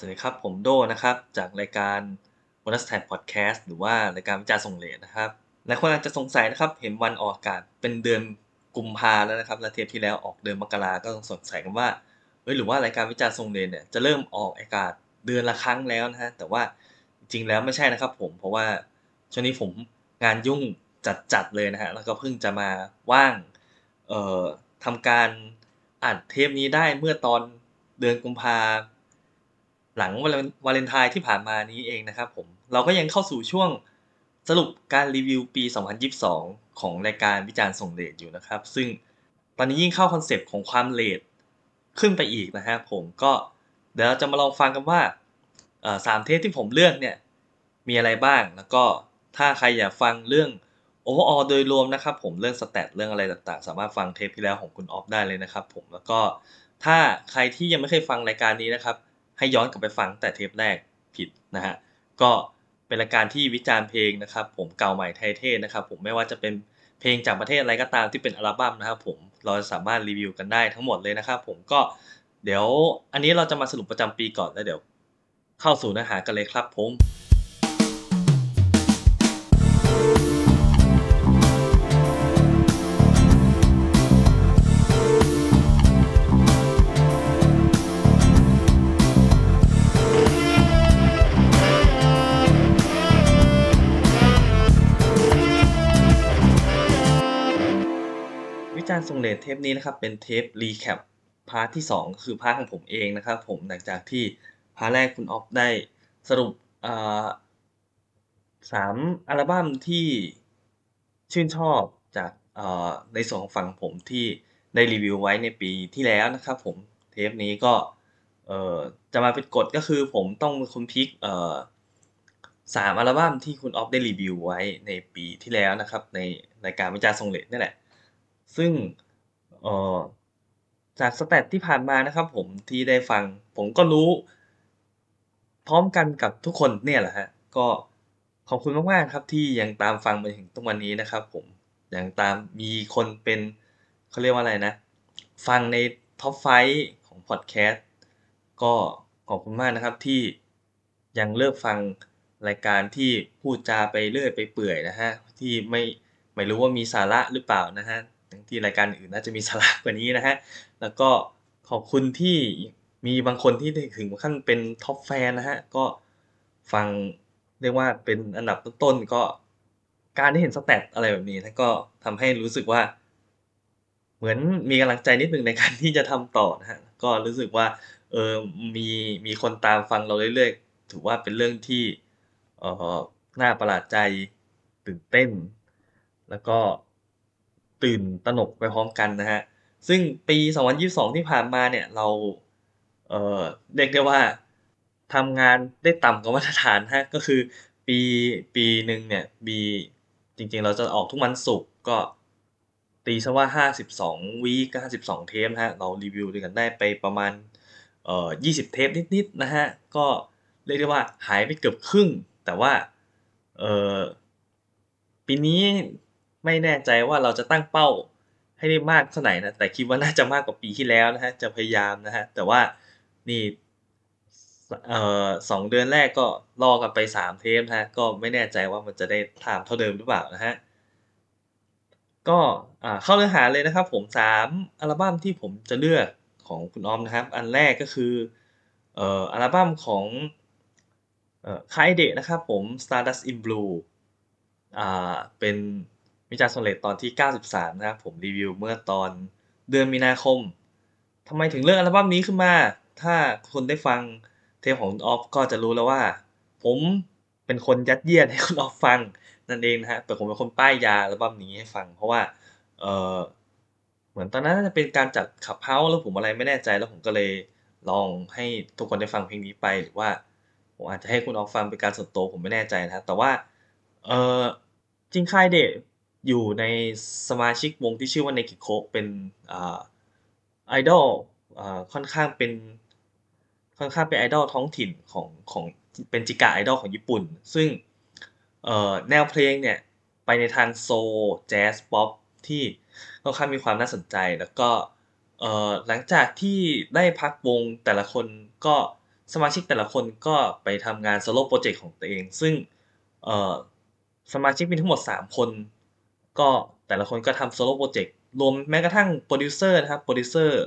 สวัสดีครับ ผมโดนะครับ จากรายการ Bonus Time Podcast หรือว่ารายการวิจารณ์ส่งเลทนะครับหลายคนอาจจะสงสัยนะครับ เห็นวันออกอากาศเป็นเดือนกุมภาแล้วนะครับ และเทปที่แล้วออกเดือนมกราก็ต้องสงสัยกันว่าเฮ้ยหรือว่ารายการวิจารณ์ส่งเลทเนี่ยจะเริ่มออกอากาศเดือนละครั้งแล้วนะฮะแต่ว่าจริงแล้วไม่ใช่นะครับ ผมเพราะว่าช่วงนี้ผมงานยุ่งจัดๆเลยนะฮะแล้วก็เพิ่งจะมาว่างเอ่อทำการอัดเทปนี้ได้เมื่อตอนเดือนกุมภา หลังวาเลนไทน์ที่ผ่านมานี้เองนะครับผม เราก็ยังเข้าสู่ช่วงสรุปการรีวิวปี 2022 ของรายการวิจารณ์ส่งเลทอยู่นะครับ ซึ่งตอนนี้ยิ่งเข้า concept ของความ late ขึ้นไปอีกนะฮะผมก็เดี๋ยวเราจะมาลองฟังกันว่าสามเทปที่ผมเลือกเนี่ยมีอะไรบ้างแล้วก็ถ้าใครอยากฟังเรื่อง overall โดยรวมนะครับผมเรื่อง stat เรื่องอะไรต่างๆ สามารถฟังเทปที่แล้วของคุณออฟได้เลยนะครับผมแล้วก็ถ้าใครที่ยังไม่เคยฟังรายการนี้นะครับ ให้ย้อนกลับไปฟังแต่เทปแรกผิดนะฮะก็เป็นรายการที่วิจารณ์เพลงนะครับ ผมเก่าใหม่ไทยเทศนะครับ ผมไม่ว่าจะเป็นเพลงจากประเทศอะไรก็ตามที่เป็นอัลบั้มนะครับ ผมเราสามารถรีวิวกันได้ทั้งหมดเลยนะครับ ผมก็เดี๋ยวอันนี้เราจะมาสรุปประจำปีก่อนแล้วเดี๋ยว เข้าสู่เนื้อหากันเลยครับผม เทปนี้นะครับเป็นเทป recap part ที่ 2 คือ part ของผมเองนะครับผมหลังจากที่ part แรกคุณออฟได้สรุปสามอัลบั้มที่ชื่นชอบจากในส่วนของฝั่งผมที่ได้รีวิวไว้ในปีที่แล้วนะครับผมเทปนี้ก็จะมาเป็นกฎก็คือผมต้องเป็นคน pick สามอัลบั้มที่คุณออฟได้รีวิวไว้ในปีที่แล้วนะครับในรายการวิจารณ์ส่งเลทนี่แหละ ซึ่ง เอ่อจาก stat ที่ผ่านมานะครับผมที่ได้ฟัง ผมก็รู้ พร้อมกันกับทุกคนเนี่ยแหละฮะก็ขอบคุณมากๆครับที่ยังตามฟังมาถึงทุกวันนี้นะครับ ผมยังตามมีคนเป็นเขาเรียกว่าอะไรนะ ฟังใน top five ของพอดแคสต์ก็ขอบคุณมากนะครับที่ยังเลิกฟังรายการที่พูดจาไปเรื่อยไปเปื่อยนะฮะที่ไม่ไม่รู้ว่ามีสาระหรือเปล่านะฮะ ทั้งที่รายการอื่นน่าจะมีสลาระกว่านี้นะฮะ แล้วก็ขอบคุณที่มีบางคนที่ถึงขั้นเป็นท็อปแฟนนะฮะ ก็ฟังเรียกว่าเป็นอันดับต้นๆก็การได้เห็นสแตทอะไรแบบนี้นะก็ทำให้รู้สึกว่า เหมือนมีกำลังใจนิดหนึ่งในการที่จะทำต่อนะฮะ ก็รู้สึกว่าเออมีมีคนตามฟังเราเรื่อยๆ ถือว่าเป็นเรื่องที่เออน่าประหลาดใจตื่นเต้น แล้วก็ ตื่นตระหนกไปพร้อมกันนะฮะ ซึ่งปี 2022 ที่ผ่านมาเนี่ยเราเอ่อเรียกได้ว่าทำงานได้ต่ำกว่ามาตรฐานฮะก็คือปีปีหนึ่งเนี่ยมีจริงๆเราจะออกทุกวันศุกร์ก็ตีซะว่า 52 วีก็52 เทปนะฮะเรารีวิวด้วยกันได้ไปประมาณเอ่อ20 เทปนิดๆนะฮะก็เรียกได้ว่าหายไปเกือบครึ่ง แต่ว่าเอ่อปีนี้ ไม่แน่ใจว่าเราจะตั้งเป้าให้ได้มากเท่าไหร่นะแต่คิดว่าน่าจะมากกว่าปีที่แล้วนะฮะจะพยายามนะฮะแต่ว่านี่เอ่อสองเดือนแรกก็รอกันไป3เทปนะฮะก็ไม่แน่ใจว่ามันจะได้ไทม์เท่าเดิมหรือเปล่านะฮะก็เข้าเนื้อหาเลยนะครับผมสามอัลบั้มที่ผมจะเลือกของคุณออฟนะครับ อันแรกก็คือเอ่ออัลบั้มของ Kaede นะครับผม Stardust in Blue อ่าเป็น วิจารณ์ส่งเลทตอนที่ 93 นะครับผมรีวิวเมื่อตอนเดือนมีนาคมทำไมถึงเลือกอัลบั้มนี้ขึ้นมา ถ้าคนได้ฟังเทปของออฟก็จะรู้แล้วว่า ผมเป็นคนยัดเยียดให้คุณออฟฟังนั่นเองนะฮะแต่ผมเป็นคนป้ายยาอัลบั้มนี้ให้ฟัง เพราะว่าเออเหมือนตอนนั้นจะเป็นการจัดขับเฮาแล้วผมอะไรไม่แน่ใจแล้วผมก็เลยลองให้ทุกคนได้ฟังเพลงนี้ไปหรือว่าผมอาจจะให้คุณออฟฟังเป็นการส่วนตัวผมไม่แน่ใจนะแต่ว่าเออจริงค่ายเดะ อยู่ในสมาชิกวงที่ชื่อว่าเนกิโคเป็นอไอดอลค่อนข้างเป็นค่อนข้างเป็นไอดอลท้องถิ่นของของเป็นจิกะไอดอลของญี่ปุ่น ซึ่งแนวเพลงเนี่ยไปในทาง soul แจ๊สป๊อปที่ค่อนข้างมีความน่าสนใจแล้วก็หลังจากที่ได้พักวงแต่ละคนก็สมาชิกแต่ละคนก็ไปทำงาน solo project ของตัวเอง ซึ่งสมาชิกมีทั้งหมด 3 คน ก็แต่ละคนก็ทำ solo project รวมแม้กระทั่งโปรดิวเซอร์นะครับโปรดิวเซอร์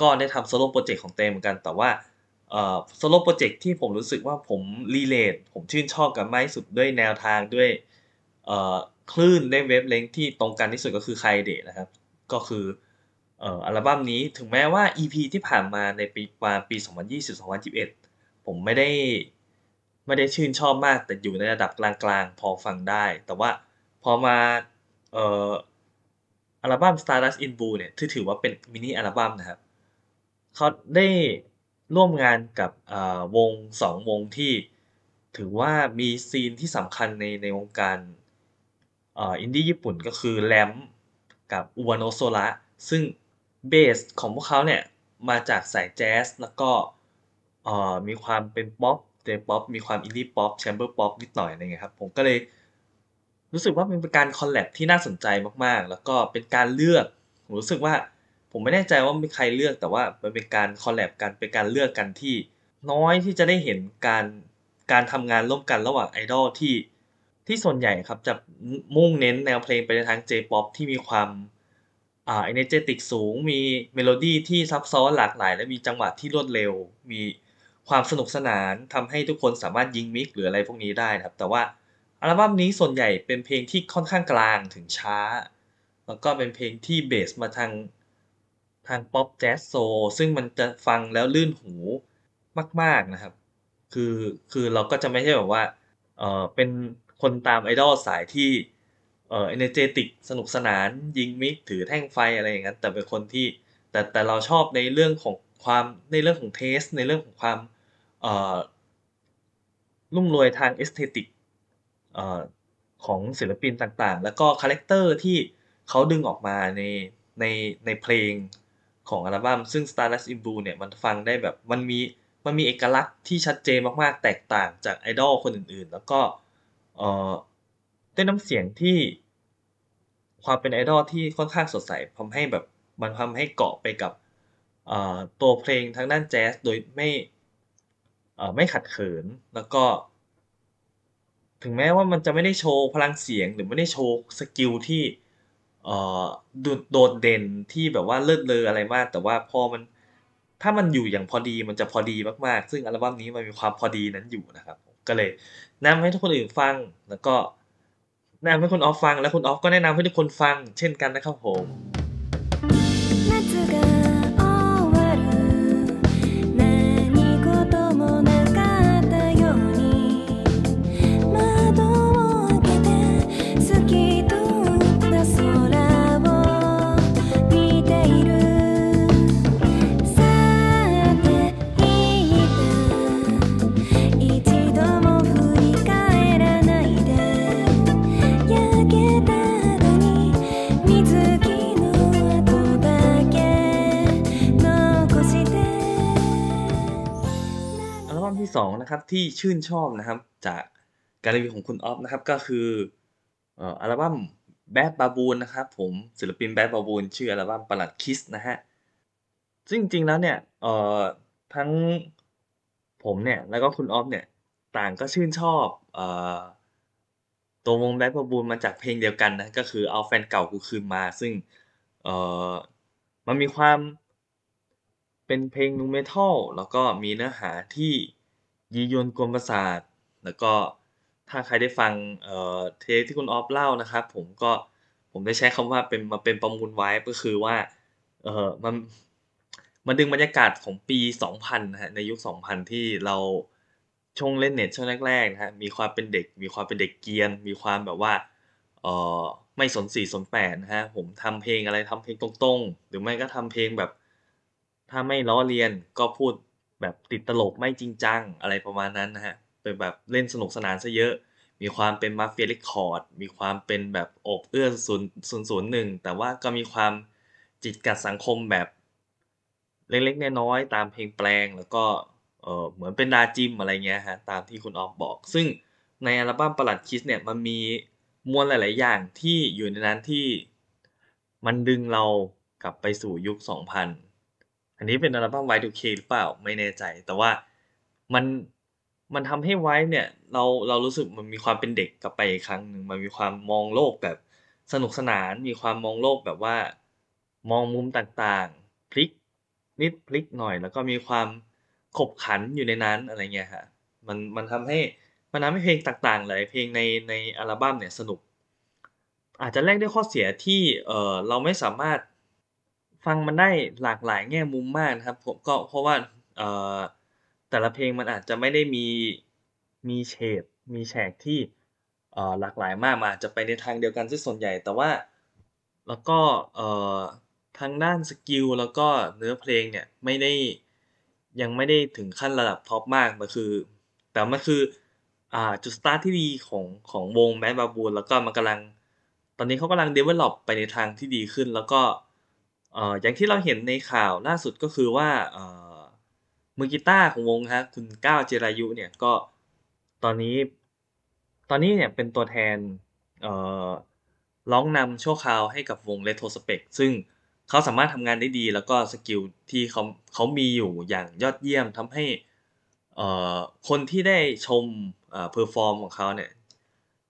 ก็ได้ทำ solo project ของตัวเองเหมือนกันแต่ว่า solo project ที่ผมรู้สึกว่าผม relate ผมชื่นชอบกับมากที่สุดด้วยแนวทางด้วยคลื่นด้วย wavelength ที่ตรงกันที่สุดก็คือ k a i d e นะครับ ก็คืออัลบั้มนี้ถึงแม้ว่า EP ที่ผ่านมาในปีประมาณปี 2020-2021 ผมไม่ได้ไม่ได้ชื่นชอบมากแต่อยู่ในระดับกลางๆ พอฟังได้ แต่ว่าพอมา เอ่ออัลบั้ม Stardust in Blue เนี่ยที่ถือว่าเป็นมินิอัลบั้มนะครับเขาได้ร่วมงานกับอ่าวงวงที่ถือว่ามี scene ที่สำคัญในในวงการอินดี้ญี่ปุ่นก็คือ Lamp กับ Uwanosora ซึ่ง base ของพวกเขาเนี่ยมาจากสายแจ๊สแล้วก็มีความเป็นป๊อป J-pop มีความ indie pop chamber pop นิดหน่อยอะไรเงี้ยครับผมก็เลย รู้สึกว่ามันเป็นการ collab ที่น่าสนใจมากๆ แล้วก็เป็นการเลือกผมรู้สึกว่าผมไม่แน่ใจว่ามีใครเลือกแต่ว่ามันเป็นการ collab กันเป็นการเลือกกันที่น้อยที่จะได้เห็นการการทำงานร่วมกันระหว่างไอดอลที่ที่ส่วนใหญ่ครับจะมุ่งเน้นแนวเพลงไปในทาง J-POP ที่มีความอ่า energetic สูง มีเมโลดี้ที่ซับซ้อนหลากหลาย และมีจังหวะที่รวดเร็ว มีความสนุกสนานทำให้ทุกคนสามารถยิง mix หรืออะไรพวกนี้ได้นะครับ แต่ว่า อัลบั้มนี้ส่วนใหญ่เป็นเพลงที่ค่อนข้างกลางถึงช้า แล้วก็เป็นเพลงที่เบสมาทางทางป๊อปแจ๊สโซลซึ่งมันจะฟังแล้วลื่นหูมาก ๆนะครับ คือคือเราก็จะไม่ใช่แบบว่าเออเป็นคนตามไอดอลสายที่เออ energetic สนุกสนานยิงมิกถือแท่งไฟอะไรอย่างนั้นแต่เป็นคนที่แต่แต่เราชอบในเรื่องของความในเรื่องของเทสในเรื่องของความเออรุ่มรวยทาง aesthetic ของศิลปินต่างๆ แล้วก็คาแรคเตอร์ที่เขาดึงออกมาในในในเพลงของอัลบั้มซึ่ง Stardust in Blue เนี่ยมันฟังได้แบบมันมีมันมีเอกลักษณ์ที่ชัดเจนมากๆ แตกต่างจากไอดอลคนอื่นๆ แล้วก็เอ่อด้วยน้ำเสียงที่ความเป็นไอดอลที่ค่อนข้างสดใสทำให้แบบมันทำให้เกาะไปกับตัวเพลงทางด้านแจ๊สโดยไม่ไม่ขัดเขินแล้วก็ ถึงแม้ว่ามันจะไม่ได้โชว์พลังเสียงหรือไม่ได้โชว์สกิลที่เอ่อโดดโดดเด่นที่แบบว่าเลิศเลออะไรมาก แต่ว่าพอมันถ้ามันอยู่อย่างพอดีมันจะพอดีมากๆ ซึ่งอัลบั้มนี้มันมีความพอดีนั้นอยู่นะครับ ก็เลยแนะนำให้ทุกคนอื่นฟังแล้วก็แนะนำให้คุณออฟฟัง และคุณออฟก็แนะนำให้ทุกคนฟัง เช่นกันนะครับผม นะครับที่ชื่นชอบนะครับ จากการรีวิวของคุณออฟนะครับก็คืออัลบั้ม Bad Baboon นะครับผมศิลปิน Bad Baboon ชื่ออัลบั้มประหลัดคิสนะฮะซึ่งจริงๆแล้วเนี่ยเอ่อทั้งผมเนี่ยแล้วก็คุณออฟเนี่ยต่างก็ชื่นชอบเอ่อตัววง Bad Baboon มาจากเพลงเดียวกันนะก็คือเอาแฟนเก่ากูคืนมา ซึ่งเอ่อมันมีความเป็นเพลง Nu Metal แล้วก็มีเนื้อหาที่ ยียวนกวนประสาทแล้วก็ถ้าใครได้ฟังเอ่อเทปที่คุณออฟเล่านะครับ ผมก็ผมได้ใช้คำว่าเป็นมาเป็นประมูล Vibe ก็คือว่าเอ่อมันมันดึงบรรยากาศของปี 2000นะครับในยุค 2000 ที่เราช่วงเล่นเน็ตช่วงแรกๆนะครับมีความเป็นเด็ก มีความเป็นเด็กเกียน มีความแบบว่าเอ่อไม่สนสี่สนแปดนะครับผมทำเพลงอะไรทำเพลงตรงๆ หรือไม่ก็ทำเพลงแบบ ถ้าไม่ล้อเลียนก็พูด แบบติดตลกไม่จริงจังอะไรประมาณนั้นนะครับเป็นแบบเล่นสนุกสนานซะเยอะ มีความเป็น Mafia Record มีความเป็นแบบอบเอื้อ0 001แต่ว่าก็มีความจิกกัดสังคมแบบเล็กๆน้อยๆตามเพลงแปลงแล้วก็เออเหมือนเป็นดาจิมอะไรเงี้ยครับตามที่คุณออฟบอก ซึ่งในอัลบั้มประหลัดคิสเนี่ยมันมีมวลหลาย ๆ อย่างที่อยู่ในนั้นที่มันดึงเรากลับไปสู่ยุค 2000 อันนี้เป็นอัลบั้ม Y2K หรือเปล่าไม่แน่ใจ แต่ว่ามันมันทำให้ VIBE เนี่ยเราเรารู้สึกมันมีความเป็นเด็กกลับไปอีกครั้งหนึ่งมันมีความมองโลกแบบสนุกสนาน มีความมองโลกแบบว่า มองมุมต่างๆ พลิกนิดพลิกหน่อย แล้วก็มีความขบขันอยู่ในนั้นอะไรเงี้ยครับมันมันทำให้มันทำให้เพลงต่างๆหลายเพลงในในอัลบั้มเนี่ยสนุก อาจจะแลกด้วยข้อเสียที่เออเราไม่สามารถ ฟังมันได้หลากหลายแง่มุมมากนะครับผม ก็เพราะว่า เอ่อ แต่ละเพลงมันอาจจะไม่ได้มี มีเฉด มีแฉกที่ เอ่อ หลากหลายมากมาจะไปในทางเดียวกันเสียส่วนใหญ่ แต่ว่า แล้วก็ เอ่อ ทางด้านสกิล แล้วก็เนื้อเพลงเนี่ยไม่ได้ ยังไม่ได้ถึงขั้นระดับท็อปมาก มันคือ แต่มันคือ อ่า จุดสตาร์ตที่ดีของ ของวง Bad Baboon แล้วก็มันกำลัง ตอนนี้เขากำลัง develop ไปในทางที่ดีขึ้น แล้วก็ อย่างที่เราเห็นในข่าวล่าสุดก็คือว่าเมือกีตาร์ของวงครับคุณก้าวเจรายุเนี่ยก็ตอนนี้ตอนนี้เนี่ยเป็นตัวแทนร้องนำชั่วคราวให้กับวง Retrospect ซึ่งเขาสามารถทำงานได้ดีแล้วก็สกิลที่เขาเขามีอยู่อย่างยอดเยี่ยมทำให้คนที่ได้ชม perform ของเขาเนี่ย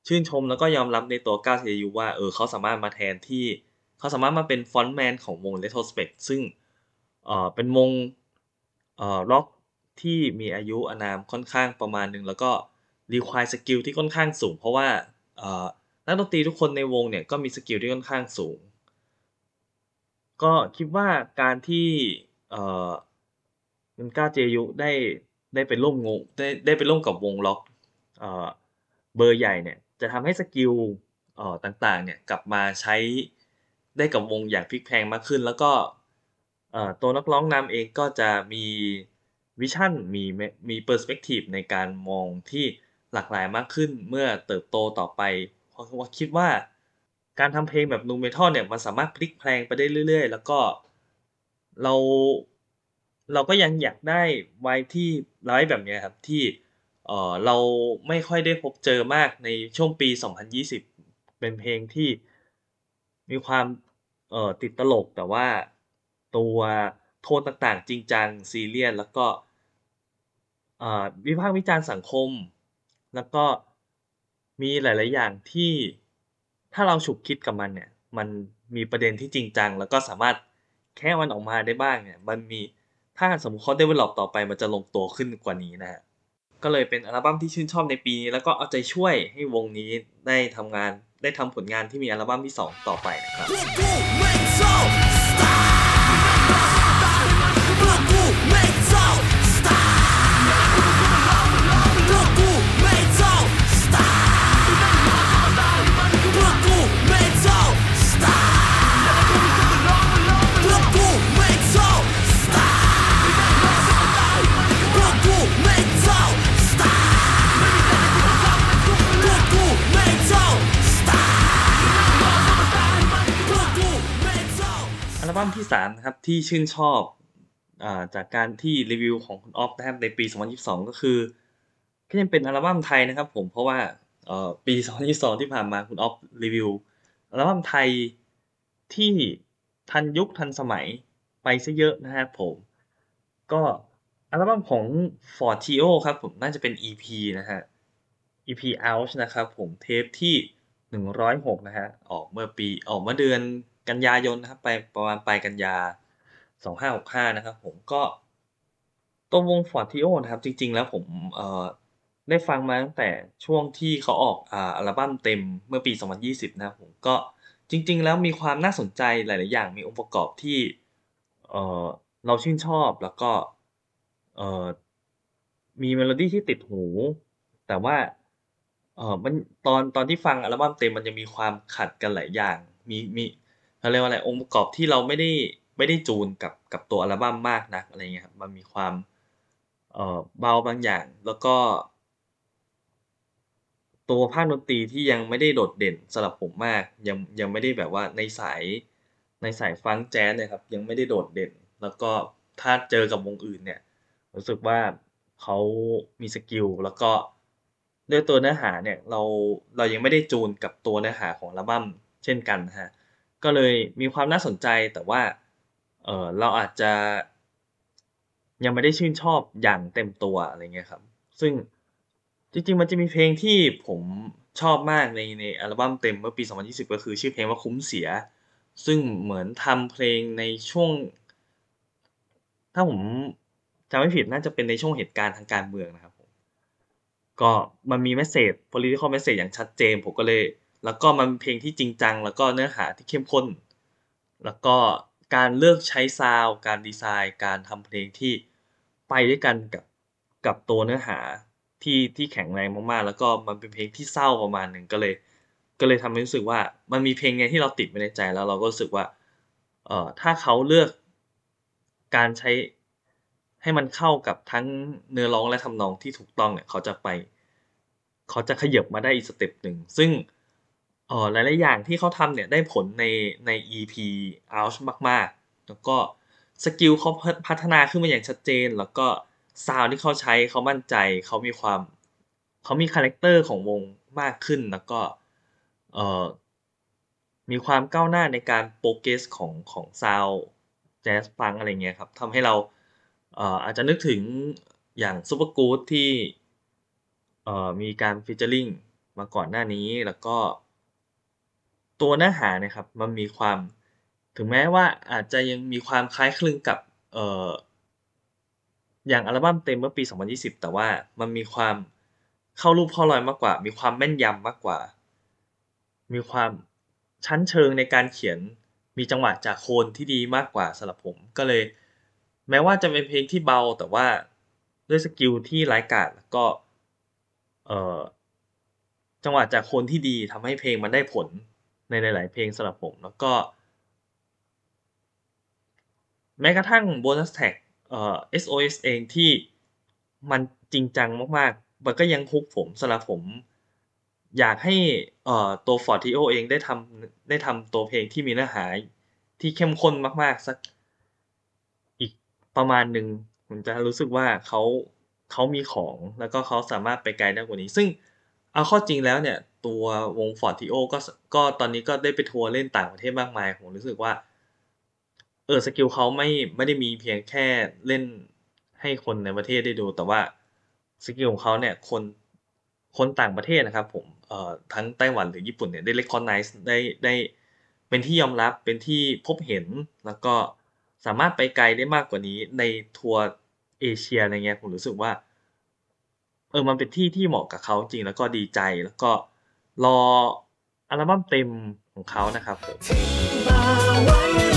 ชื่นชมแล้วก็ยอมรับในตัวก้าวจิรายุว่าเออเขาสามารถมาแทนที่ เขาสามารถมาเป็น Frontman ของวง Retrospect ซึ่งเป็นวงเอ่อร็อกที่มีอายุอานามค่อนข้างประมาณหนึ่งแล้วก็ require สกิลที่ค่อนข้างสูง เพราะว่านักดนตรีทุกคนในวงเนี่ยก็มีสกิลที่ค่อนข้างสูง ก็คิดว่าการที่เอ่อคุณก้าวจิรายุได้ได้ไปร่วมงได้ได้ไปร่วมกับวงร็อกเออเบอร์ใหญ่เนี่ยจะทำให้สกิลเออต่างๆเนี่ยกลับมาใช้ ได้กับวงอย่างพลิกแพงมากขึ้น แล้วก็ตัวนักร้องนำเองก็จะมี vision มีมี perspective ในการมองที่หลากหลายมากขึ้นเมื่อเติบโตต่อไป เพราะว่าคิดว่าการทำเพลงแบบ Nu Metal เนี่ยมันสามารถพลิกแพลงไปได้เรื่อย ๆ แล้วก็เราเราก็ยังอยากได้ VIBE ที่ VIBE แบบนี้ครับที่เออเราไม่ค่อยได้พบเจอมากในช่วงปี 2020 เป็นเพลงที่มีความ เอ่อติดตลกแต่ว่าตัวโทนต่างๆ จริงจังซีเรียสแล้วก็อ่าวิพากษ์วิจารณ์สังคม แล้วก็มีหลาย ๆ อย่างที่ถ้าเราฉุกคิดกับมันเนี่ยมันมีประเด็นที่จริงจัง แล้วก็สามารถแคะมันออกมาได้บ้างเนี่ยมันมีถ้าสมมุติเขา develop ต่อไปมันจะลงตัวขึ้นกว่านี้นะครับก็เลยเป็นอัลบั้มที่ชื่นชอบในปีนี้แล้วก็เอาใจช่วยให้วงนี้ได้ทำงาน ได้ทำผลงานที่มีอัลบั้มที่ 2 ต่อไปนะครับ อัลบัมที่3นะครับที่ชื่นชอบอจากการที่รีวิวของคุณออฟนะครับในปี 2022 ก็คือก็ยังเป็นอัลบั้มไทยนะครับผมเพราะว่าปี 2022 ที่ผ่านมาคุณออฟรีวิวอัลบั้มไทยที่ทันยุคทันสมัยไปเสียเยอะนะครับผม ก็อัลบั้มของ Fortio ครับผมน่าจะเป็น EP นะครับ EP Ouch นะครับผมเทปที่ 106 นะครับออกเมื่อปีออกเมื่อเดือน กันยายนะครับ ไปประมาณปลายกันยา 2565 นะครับ ผมก็ตัววง Fortio นะครับ จริง ๆ แล้วผมเอ่อได้ฟังมาตั้งแต่ช่วงที่เขาออกอ่าอัลบั้มเต็มเมื่อปี 2020 นะครับผมก็จริง ๆ แล้วมีความน่าสนใจหลาย ๆ อย่างมีองค์ประกอบที่เอ่อเราชื่นชอบแล้วก็เอ่อมีเมโลดี้ที่ติดหู แต่ว่าเออมันตอนตอนที่ฟังอัลบั้มเต็มมันยังมีความขัดกันหลายอย่าง มีมี เขาเรียกว่าอะไรองค์ประกอบที่เราไม่ได้ไม่ได้จูนกับกับตัวอัลบั้มมากนักอะไรเงี้ยครับมันมีความเอ่อเบาบางอย่างแล้วก็ ตัวภาคดนตรีที่ยังไม่ได้โดดเด่นสำหรับผมมาก ยังยังไม่ได้แบบว่าในสายในสายฟังแจ๊สเนี่ยครับยังไม่ได้โดดเด่น แล้วก็ถ้าเจอกับวงอื่นเนี่ยรู้สึกว่าเขามีสกิลแล้วก็ด้วยตัวเนื้อหาเนี่ยเราเรายังไม่ได้จูนกับตัวเนื้อหาของอัลบั้มเช่นกันนะ ก็เลยมีความน่าสนใจแต่ว่าเออเราอาจจะ ยังไม่ได้ชื่นชอบอย่างเต็มตัวอะไรเงี้ยครับ ซึ่งจริงๆ มันจะมีเพลงที่ผมชอบมากในในอัลบั้มเต็มเมื่อปี 2020 ก็คือชื่อเพลงว่าคุ้มเสีย ซึ่งเหมือนทำเพลงในช่วง ถ้าผมจำไม่ผิดน่าจะเป็นในช่วงเหตุการณ์ทางการเมืองนะครับผมก็มันมี message political message อย่างชัดเจนผมก็เลย แล้วก็มันเป็นเพลงที่จริงจัง แล้วก็เนื้อหาที่เข้มข้น แล้วก็การเลือกใช้ซาวด์การดีไซน์ การทำเพลงที่ไปด้วยกันกับกับตัวเนื้อหาที่ที่แข็งแรงมากๆ แล้วก็มันเป็นเพลงที่เศร้าประมาณหนึ่งก็เลย ก็เลยทำให้รู้สึกว่ามันมีเพลงเนี้ยที่เราติดไว้ในใจแล้วเราก็รู้สึกว่าเอ่อถ้าเขาเลือกการใช้ให้มันเข้ากับทั้งเนื้อร้องและทำนองที่ถูกต้องเนี่ยเขาจะไป เขาจะขยับมาได้อีก step หนึ่งซึ่ง เอ่อ หลาย ๆ อย่างที่เขาทำเนี่ยได้ผลใน ใน EP Ouch มาก ๆ แล้วก็สกิลเขาพัฒนาขึ้นมาอย่างชัดเจน แล้วก็ sound ที่เขาใช้เขามั่นใจ เขามีความ เขามีคาแรกเตอร์ของวงมากขึ้น แล้วก็ เอ่อ มีความก้าวหน้าในการ progress ของ ของ sound jazz funk อะไรเงี้ยครับ ทำให้เรา เอ่อ อาจจะนึกถึงอย่าง Supergoods ที่ เอ่อ มีการ featuring มาก่อนหน้านี้ แล้วก็ ตัวเนื้อหาเนี่ยครับมันมีความ ถึงแม้ว่าอาจจะยังมีความคล้ายคลึงกับเอ่ออย่างอัลบั้มเต็มเมื่อปี 2020 แต่ว่ามันมีความเข้ารูปเข้ารอยมากกว่า มีความแม่นยำมากกว่า มีความชั้นเชิงในการเขียนมีจังหวะจะโคนที่ดีมากกว่าสำหรับผมก็เลย แม้ว่าจะเป็นเพลงที่เบาแต่ว่าด้วยสกิลที่ร้ายกาจแล้วก็เอ่อจังหวะจะโคนที่ดีทำให้เพลงมันได้ผล ในหลาย ๆ เพลงสำหรับผม แล้วก็ แม้กระทั่งโบนัสแท็กเอ่อ SOS เองที่มันจริงจังมาก ๆ มันก็ยัง hook ผมสำหรับผม อยากให้เอ่อตัว Fortio เองได้ทำได้ทำตัวเพลงที่มีเนื้อหาที่เข้มข้นมาก ๆ สักอีกประมาณหนึ่งผมจะรู้สึกว่าเขาเขามีของแล้วก็เขาสามารถไปไกลได้กว่านี้ ซึ่งเอาข้าจริงแล้วเนี่ย ตัววง Fortio ก็ก็ตอนนี้ก็ได้ไปทัวร์เล่นต่างประเทศมากมายผมรู้สึกว่า เออสกิลเขาไม่ไม่ได้มีเพียงแค่เล่นให้คนในประเทศได้ดู แต่ว่าสกิลของเขาเนี่ยคนคนต่างประเทศนะครับผมเอ่อทั้งไต้หวันหรือญี่ปุ่นเนี่ยได้ recognize ได้ได้เป็นที่ยอมรับเป็นที่พบเห็นแล้วก็สามารถไปไกลได้มากกว่านี้ในทัวร์เอเชียอะไรเงี้ยผมรู้สึกว่าเออมันเป็นที่ที่เหมาะกับเขาจริงแล้วก็ดีใจแล้วก็ รออัลบั้มเต็มของเขานะครับผม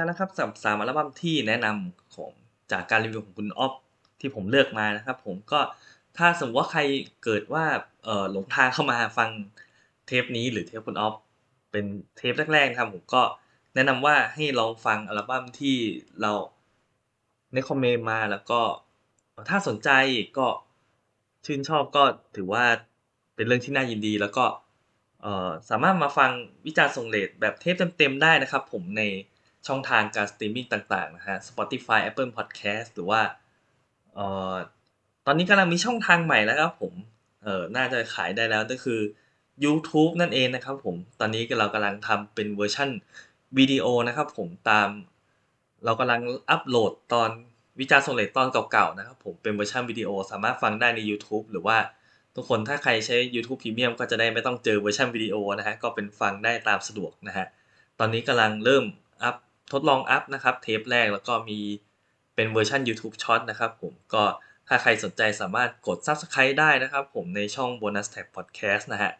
แล้วนะครับสำหรับสามอัลบั้มที่แนะนำของจากการรีวิวของคุณออฟที่ผมเลือกมานะครับ ผมก็ถ้าสมมติว่าใครเกิดว่าเออหลงทางเข้ามาฟังเทปนี้หรือเทปคุณออฟเป็นเทปแรกๆนะครับผมก็แนะนำว่าให้ลองฟังอัลบั้มที่เราในคอมเมนต์มาแล้วก็ถ้าสนใจก็ชื่นชอบก็ถือว่าเป็นเรื่องที่น่ายินดีแล้วก็สามารถมาฟังวิจารณ์ส่งเลทแบบเทปเต็มๆได้นะครับ ผมใน ช่องทางการสตรีมมิ่งต่างๆนะฮะ Spotify Apple Podcast หรือว่าเอ่อตอนนี้กำลังมีช่องทางใหม่แล้วครับผมเอ่อน่าจะขายได้แล้วก็คือ YouTube นั่นเองนะครับผม ตอนนี้เรากำลังทำเป็นเวอร์ชั่นวิดีโอนะครับผมตาม เรากำลังอัปโหลดตอนวิจารณ์ส่งเลทตอนเก่าๆนะครับผมเป็นเวอร์ชันวิดีโอสามารถฟังได้ใน YouTube หรือว่าทุกคนถ้าใครใช้ YouTube Premium ก็จะได้ไม่ต้องเจอเวอร์ชันวิดีโอนะฮะก็เป็นฟังได้ตามสะดวกนะฮะตอนนี้กำลังเริ่มอัพ ทดลองอัพนะครับเทปแรกแล้วก็มีเป็นเวอร์ชัน YouTube Short นะครับผมก็ถ้าใครสนใจสามารถกด Subscribe ได้นะครับผมในช่อง Bonus Tag Podcast นะฮะ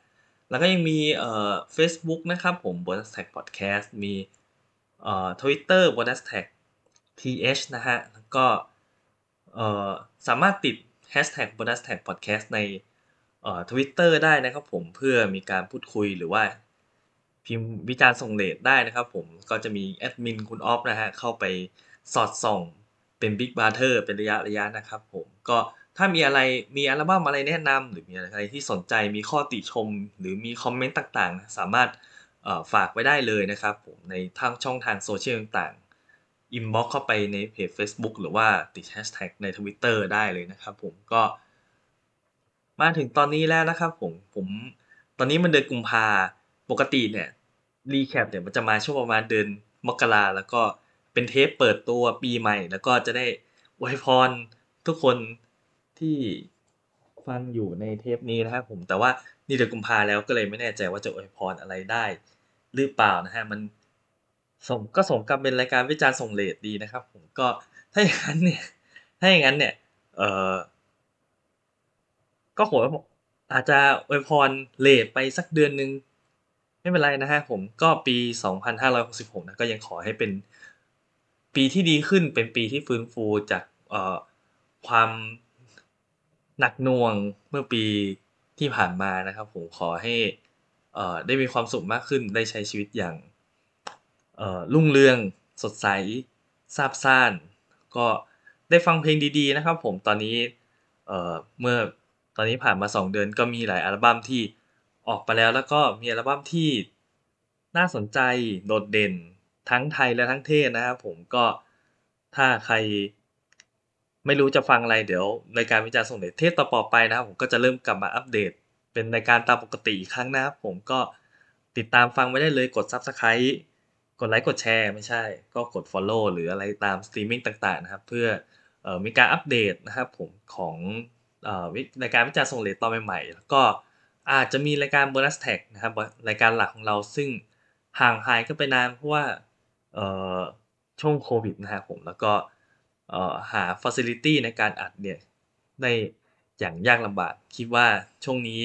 แล้วก็ยังมีเอ่อ Facebook นะครับผม Bonus Tag Podcast มีเอ่อ Twitter Bonus Tag th นะฮะแล้วก็เอ่อสามารถติด hashtag bonus tag podcast ในเอ่อ Twitter ได้นะครับผมเพื่อมีการพูดคุยหรือว่า พิมพ์วิจารณ์ส่งเรทได้นะครับผมก็จะมีแอดมินคุณออฟนะฮะเข้าไปสอดส่องเป็นบิ๊กบ r เ t อร์เป็นระยะระยะนะครับผมก็ถ้ามีอะไรมีอัลบั้มอะไรแนะนำหรือมีอะไรที่สนใจมีข้อติชม หรือมีคอมเมนต์ต่างๆ สามารถฝากไว้ได้เลยนะครับผมในทางช่องทางโซเชียลต่างๆ inbox เข้าไปในเพจ Facebook หรือว่าติดแฮชแท็กใน Twitter ได้เลยนะครับผมก็มาถึงตอนนี้แล้วนะครับผมผมตอนนี้มันเดือนกุมภาปกติเนี่ย recap เนี่ยมันจะมาช่วงประมาณเดือนมกราแล้วก็เป็นเทปเปิดตัวปีใหม่ แล้วก็จะได้อวยพรทุกคนที่ฟังอยู่ในเทปนี้นะครับผมแต่ว่านี่เดือนกุมภาแล้วก็เลยไม่แน่ใจว่าจะอวยพรอะไรได้หรือเปล่านะฮะมันสมก็สมกับเป็นรายการวิจารณ์ส่งเลทดีนะครับ ผมก็ถ้าอย่างนั้นเนี่ยถ้าอย่างนั้นเนี่ยเออก็ขออาจจะอวยพรเลทไปสักเดือนหนึ่ง ไม่เป็นไรนะฮะผมก็ปี 2566นะก็ยังขอให้เป็นปีที่ดีขึ้นเป็นปีที่ฟื้นฟูจากความหนักหน่วงเมื่อปีที่ผ่านมานะครับ ผมขอให้ได้มีความสุขมากขึ้นได้ใช้ชีวิตอย่างรุ่งเรืองสดใสซาบซ่าน ก็ได้ฟังเพลงดีๆนะครับ ผมตอนนี้เเมื่อตอนนี้ผ่านมา 2 เดือนก็มีหลายอัลบั้มที่ ออกไปแล้วแล้วก็มีอัลบั้มที่น่าสนใจโดดเด่นทั้งไทยและทั้งเทศนะครับผมก็ถ้าใครไม่รู้จะฟังอะไรเดี๋ยวรายการวิจารณ์ส่งเลทเทปต่อไปนะครับผมก็จะเริ่มกลับมาอัปเดต เป็นรายการตามปกติอีกครั้งนะครับผมก็ติดตามฟังไว้ได้เลยกด Subscribe กดไลค์กดแชร์ไม่ใช่ ก็กด Follow หรืออะไรตามสตรีมมิ่งต่างๆนะครับ เพื่ออมีการอัปเดตนะครับผมของอ่อวิรายการวิจารณ์ส่งเลทตอนใหม่ๆแล้วก็ อาจจะมีรายการ Bonus Tag นะครับรายการหลักของเราซึ่งห่างหายกันไปนานเพราะว่าช่วงโควิดนะครับผมแล้วก็เอ่อหา Facility ในการอัดเนี่ยได้อย่างยากลำบากคิดว่าช่วงนี้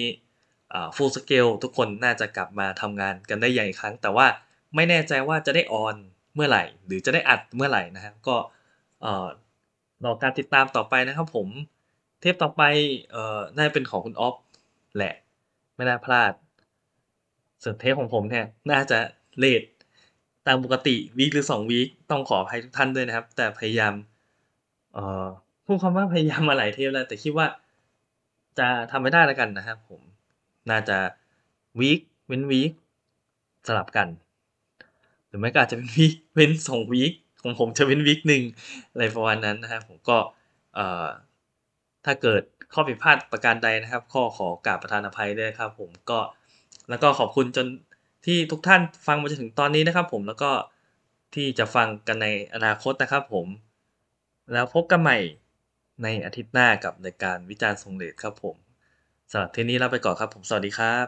Full Scale ทุกคนน่าจะกลับมาทำงานกันได้อย่างอีกครั้ง แต่ว่าไม่แน่ใจว่าจะได้ออนเมื่อไหร่ หรือจะได้อัดเมื่อไหร่นะครับก็เอ่อรอการติดตามต่อไปนะครับผมเทปต่อไปออน่าจะเป็นของคุณออฟแหละ ไม่น่าพลาดส่วนเทปของผมเนี่ยน่าจะเลทตามปกติวีคหรือ2วีคต้องขออภัยทุกท่านด้วยนะครับ แต่พยายามเอ่อพูดคำว่าพยายามมาหลายเทปแล้ว แต่คิดว่าจะทำไม่ได้แล้วกันนะครับผมน่าจะวีคเว้นวีคสลับกัน หรือไม่ก็อาจจะเป็นวีคเว้นสองวีคของผมจะเป็นวีคหนึ่งอะไรประมาณนั้นนะครับผมก็เอ่อถ้าเกิด ข้อผิดพลาดประการใดนะครับ ข้อขอกราบประธานอภัยด้วยครับ ผมก็แล้วก็ขอบคุณจนที่ทุกท่านฟังมาจนถึงตอนนี้นะครับ ผมแล้วก็ที่จะฟังกันในอนาคตนะครับ ผม แล้วพบกันใหม่ในอาทิตย์หน้ากับรายการวิจารณ์ทรงเลทครับ ผมสำหรับเทปนี้ลาไปก่อนครับ ผมสวัสดีครับ